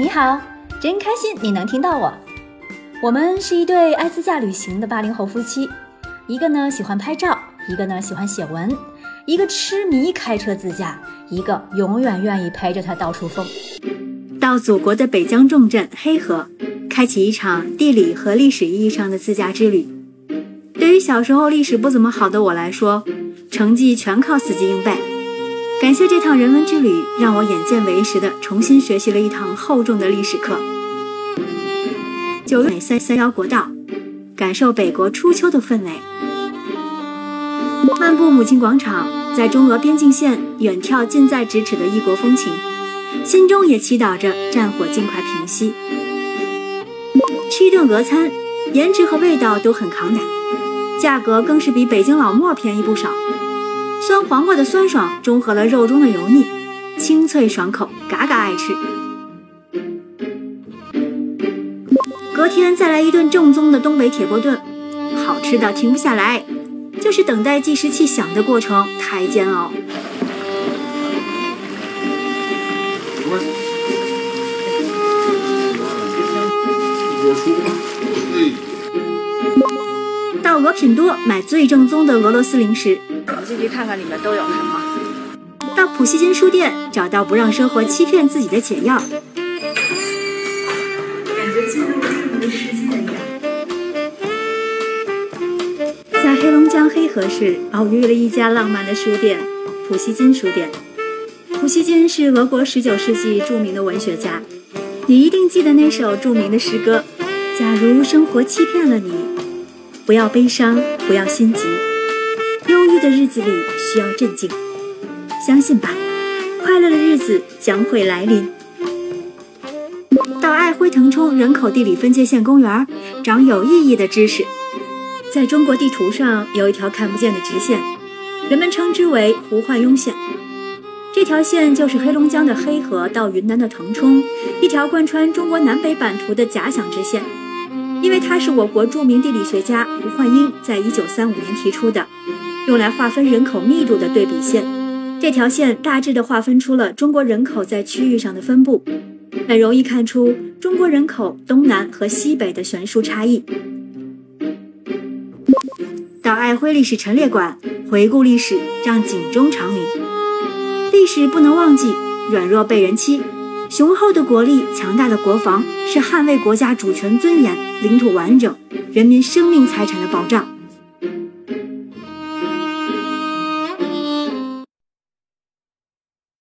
你好，真开心你能听到我。我们是一对爱自驾旅行的八零后夫妻，一个呢喜欢拍照，一个呢喜欢写文，一个痴迷开车自驾，一个永远愿意陪着他到处疯。到祖国的北疆重镇黑河，开启一场地理和历史意义上的自驾之旅。对于小时候历史不怎么好的我来说，成绩全靠死记硬背。感谢这趟人文之旅，让我眼见为实的重新学习了一堂厚重的历史课。九月三三幺国道，感受北国初秋的氛围。漫步母亲广场，在中俄边境线远眺近在咫尺的异国风情，心中也祈祷着战火尽快平息。吃一顿俄餐，颜值和味道都很扛打，价格更是比北京老莫便宜不少。酸黄瓜的酸爽中和了肉中的油腻，清脆爽口，嘎嘎爱吃。隔天再来一顿正宗的东北铁锅炖，好吃的停不下来，就是等待计时器响的过程太煎熬。到俄品多买最正宗的俄罗斯零食。我们进去看看里面都有什么。到普希金书店找到不让生活欺骗自己的解药。感觉进入另一个世界一样。在黑龙江黑河市偶遇了一家浪漫的书店——普希金书店。普希金是俄国19世纪著名的文学家，你一定记得那首著名的诗歌：“假如生活欺骗了你，不要悲伤，不要心急。”忧郁的日子里需要镇静，相信吧，快乐的日子将会来临。到爱辉腾冲人口地理分界线公园，长有意义的知识。在中国地图上有一条看不见的直线，人们称之为胡焕庸线。这条线就是黑龙江的黑河到云南的腾冲，一条贯穿中国南北版图的假想直线。因为它是我国著名地理学家胡焕英在一九三五年提出的。用来划分人口密度的对比线，这条线大致的划分出了中国人口在区域上的分布，很容易看出中国人口东南和西北的悬殊差异。到爱辉历史陈列馆回顾历史，让警钟长鸣。历史不能忘记，软弱被人欺，雄厚的国力、强大的国防是捍卫国家主权尊严、领土完整、人民生命财产的保障。